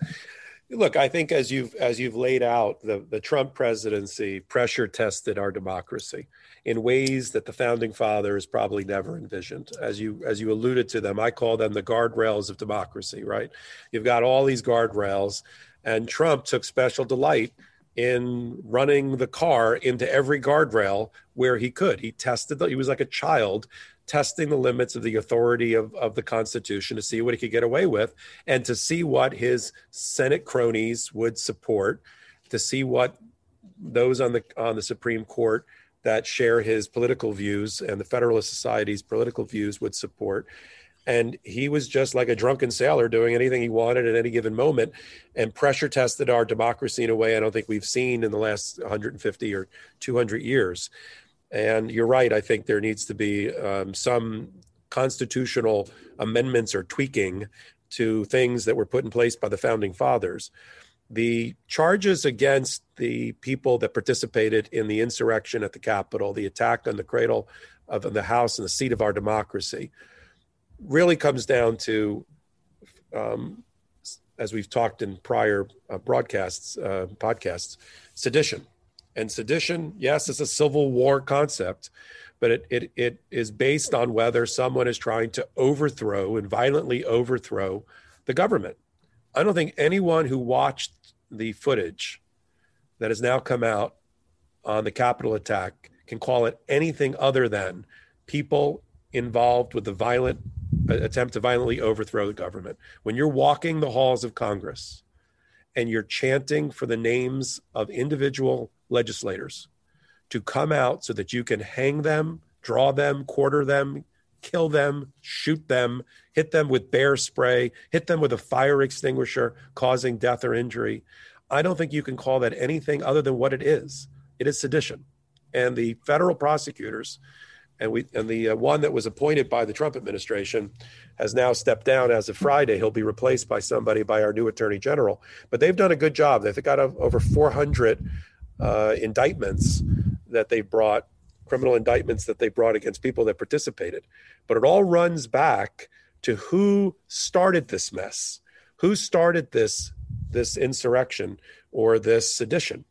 Look, I think as you've as you've laid out, the, the Trump presidency pressure tested our democracy in ways that the founding fathers probably never envisioned. As you as you alluded to them, I call them the guardrails of democracy, right? You've got all these guardrails, and Trump took special delight in running the car into every guardrail where he could. He tested the, he was like a child testing the limits of the authority of, of the Constitution to see what he could get away with and to see what his Senate cronies would support, to see what those on the on the Supreme Court that share his political views and the Federalist Society's political views would support. And he was just like a drunken sailor doing anything he wanted at any given moment and pressure tested our democracy in a way I don't think we've seen in the last 150 or 200 years. And you're right. I think there needs to be um, some constitutional amendments or tweaking to things that were put in place by the founding fathers. The charges against the people that participated in the insurrection at the Capitol, the attack on the cradle of the House and the seat of our democracy, really comes down to, um, as we've talked in prior uh, broadcasts, uh, podcasts, sedition and sedition, yes, it's a civil war concept, but it, it, it is based on whether someone is trying to overthrow and violently overthrow the government. I don't think anyone who watched the footage that has now come out on the Capitol attack can call it anything other than people involved with the violent uh, attempt to violently overthrow the government. When you're walking the halls of Congress and you're chanting for the names of individual legislators to come out so that you can hang them, draw them, quarter them, kill them, shoot them, hit them with bear spray, hit them with a fire extinguisher, causing death or injury. I don't think you can call that anything other than what it is. It is sedition. And the federal prosecutors, and we and the uh, one that was appointed by the Trump administration has now stepped down as of Friday. He'll be replaced by somebody by our new attorney general. But they've done a good job. They've got over 400 uh, indictments that they brought, criminal indictments that they brought against people that participated. But it all runs back to who started this mess, who started this this insurrection or this sedition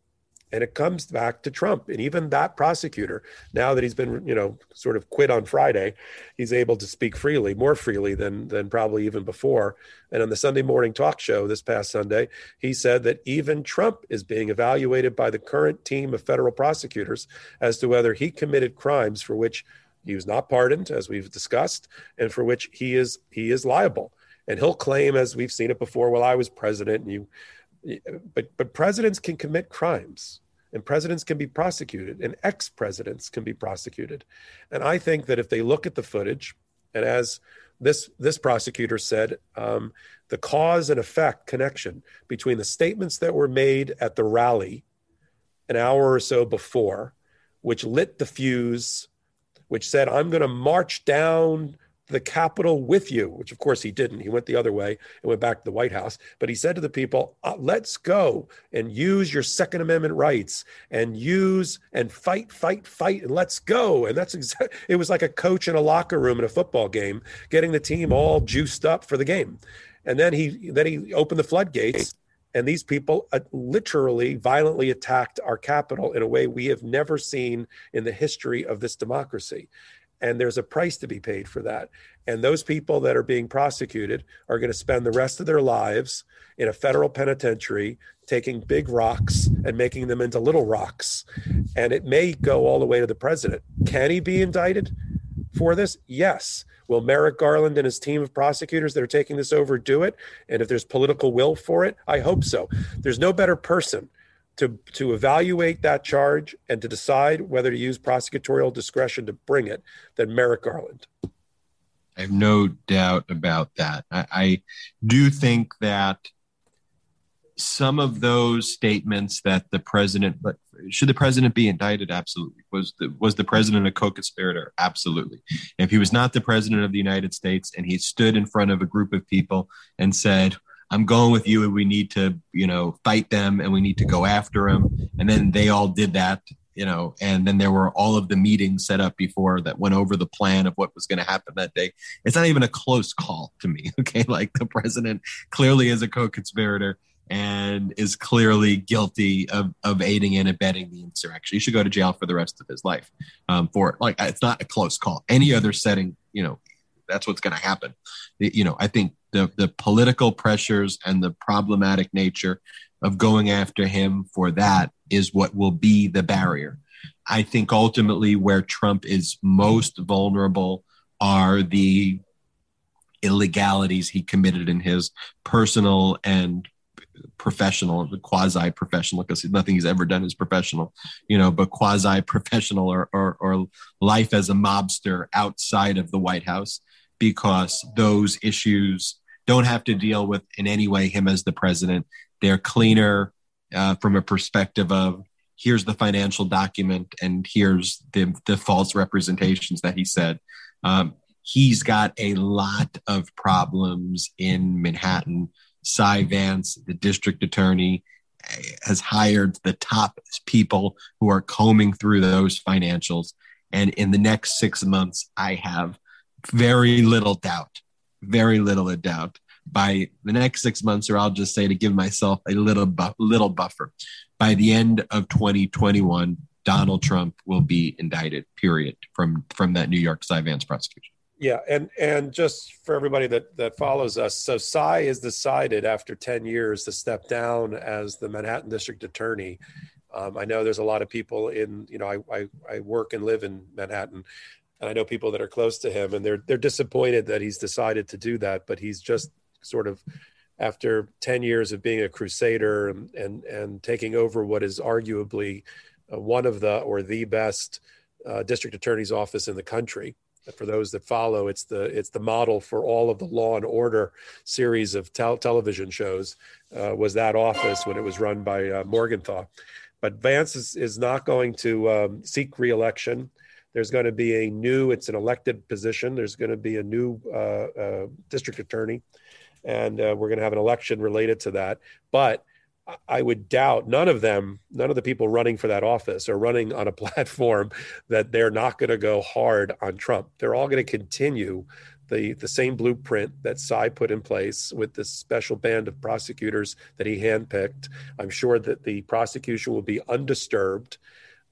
and it comes back to Trump. And even that prosecutor, now that he's been, you know, sort of quit on Friday, he's able to speak freely, more freely than than probably even before. And on the Sunday morning talk show this past Sunday, he said that even Trump is being evaluated by the current team of federal prosecutors as to whether he committed crimes for which he was not pardoned, as we've discussed, and for which he is he is liable. And he'll claim, as we've seen it before, well, I was president, and you but but presidents can commit crimes and presidents can be prosecuted and ex-presidents can be prosecuted. And i think that if they look at the footage and as this this prosecutor said um, the cause and effect connection between the statements that were made at the rally an hour or so before which lit the fuse which said i'm going to march down the Capitol with you, which of course he didn't. He went the other way and went back to the White House. But he said to the people, uh, let's go and use your Second Amendment rights and use and fight, fight, fight, and let's go. And that's exactly, it was like a coach in a locker room in a football game, getting the team all juiced up for the game. And then he, then he opened the floodgates and these people uh, literally violently attacked our Capitol in a way we have never seen in the history of this democracy and there's a price to be paid for that. And those people that are being prosecuted are going to spend the rest of their lives in a federal penitentiary taking big rocks and making them into little rocks. And it may go all the way to the president. Can he be indicted for this? Yes. Will Merrick Garland and his team of prosecutors that are taking this over do it? And if there's political will for it, I hope so. There's no better person to to evaluate that charge and to decide whether to use prosecutorial discretion to bring it than Merrick Garland. I have no doubt about that. I, I do think that some of those statements that the president, should the president be indicted? Absolutely. Was the, was the president a co-conspirator? Absolutely. If he was not the president of the United States and he stood in front of a group of people and said, I'm going with you and we need to, you know, fight them and we need to go after them. And then they all did that, you know, and then there were all of the meetings set up before that went over the plan of what was going to happen that day. It's not even a close call to me. Okay. Like the president clearly is a co conspirator and is clearly guilty of, of aiding and abetting the insurrection. He should go to jail for the rest of his life um, for it. Like it's not a close call. Any other setting, you know, that's what's going to happen. You know, I think the the political pressures and the problematic nature of going after him for that is what will be the barrier. I think ultimately where Trump is most vulnerable are the illegalities he committed in his personal and professional, the quasi professional, because nothing he's ever done is professional, you know, but quasi professional or, or, or life as a mobster outside of the White House, because those issues don't have to deal with in any way him as the president. They're cleaner uh, from a perspective of here's the financial document and here's the, the false representations that he said. Um, he's got a lot of problems in Manhattan Cy Vance, the district attorney, has hired the top people who are combing through those financials. And in the next six months, I have very little doubt, very little doubt by the next six months, or I'll just say to give myself a little bu- little buffer. By the end of 2021, Donald Trump will be indicted. Period. From from that New York Cy Vance prosecution. Yeah, and and just for everybody that that follows us, so Cy has decided after ten years to step down as the Manhattan District Attorney. Um, I know there's a lot of people in you know I, I I work and live in Manhattan, and I know people that are close to him, and they're they're disappointed that he's decided to do that. But he's just sort of after 10 years of being a crusader and and, and taking over what is arguably uh, one of the or the best uh, district attorney's office in the country for those that follow, it's the it's the model for all of the Law and Order series of tel- television shows. Uh, was that office when it was run by uh, Morgenthau? But Vance is, is not going to um, seek reelection. There's going to be a new. It's an elected position. There's going to be a new uh, uh district attorney, and uh, we're going to have an election related to that. But I would doubt none of them, none of the people running for that office are running on a platform that they're not going to go hard on Trump. They're all going to continue the, the same blueprint that Cy put in place with this special band of prosecutors that he handpicked. I'm sure that the prosecution will be undisturbed,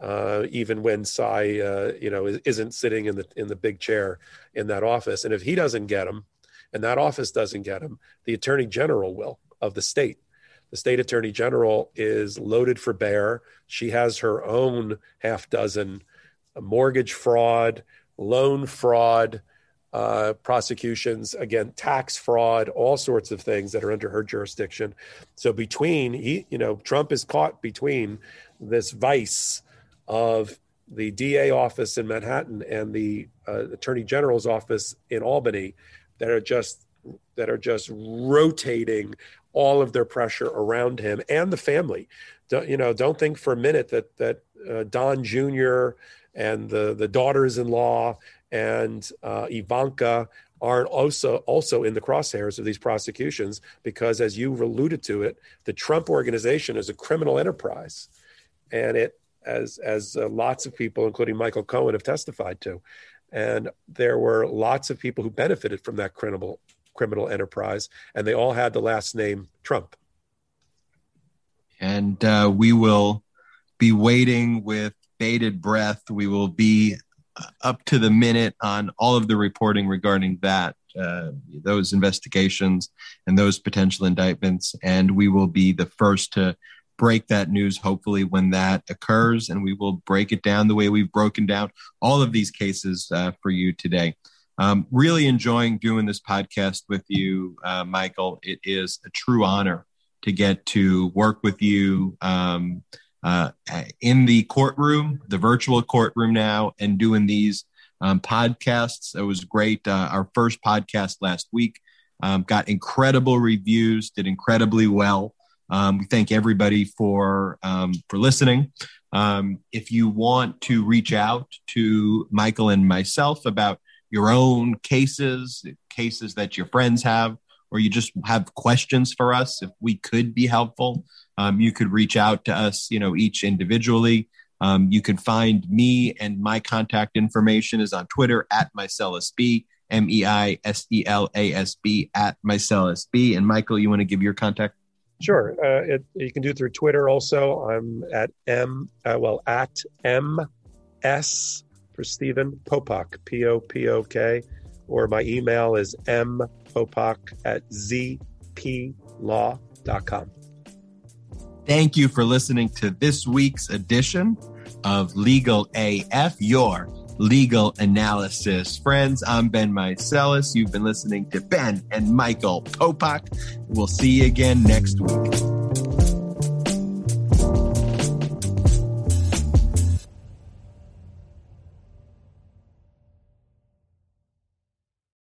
uh, even when Cy, uh, you know, isn't sitting in the in the big chair in that office. And if he doesn't get him, and that office doesn't get him, the attorney general will of the state the state attorney general is loaded for bear. She has her own half dozen mortgage fraud, loan fraud uh, prosecutions, again, tax fraud, all sorts of things that are under her jurisdiction. So between, he, you know, Trump is caught between this vice of the DA office in Manhattan and the uh, Attorney General's office in Albany that are just that are just rotating all of their pressure around him and the family. Don't, you know, don't think for a minute that that uh, Don Jr. and the the daughters-in-law and uh, Ivanka aren't also also in the crosshairs of these prosecutions because, as you alluded to it, the Trump organization is a criminal enterprise, and it as as uh, lots of people, including Michael Cohen, have testified to. And there were lots of people who benefited from that criminal criminal enterprise, and they all had the last name Trump. And uh, we will be waiting with bated breath. We will be uh, up to the minute on all of the reporting regarding that, uh, those investigations and those potential indictments. And we will be the first to break that news, hopefully, when that occurs. And we will break it down the way we've broken down all of these cases uh, for you today. Um, really enjoying doing this podcast with you, uh, Michael. It is a true honor to get to work with you um, uh, in the courtroom, the virtual courtroom now, and doing these um, podcasts. It was great. Uh, our first podcast last week um, got incredible reviews, did incredibly well. Um, we thank everybody for um, for listening. Um, if you want to reach out to Michael and myself about your own cases, cases that your friends have, or you just have questions for us, if we could be helpful, um, you could reach out to us, you know, each individually. Um, you can find me and my contact information is on Twitter at MeiselasB, M E I S E L A S B at MeiselasB. And Michael, you want to give your contact? Sure. Uh, it, you can do it through Twitter also. I'm at M, uh, well, at M S for Stephen Popok, P O P O K, or my email is mpopok at zplaw.com. Thank you for listening to this week's edition of Legal AF, your legal analysis. Friends, I'm Ben Meiselas. You've been listening to Ben and Michael Popok. We'll see you again next week.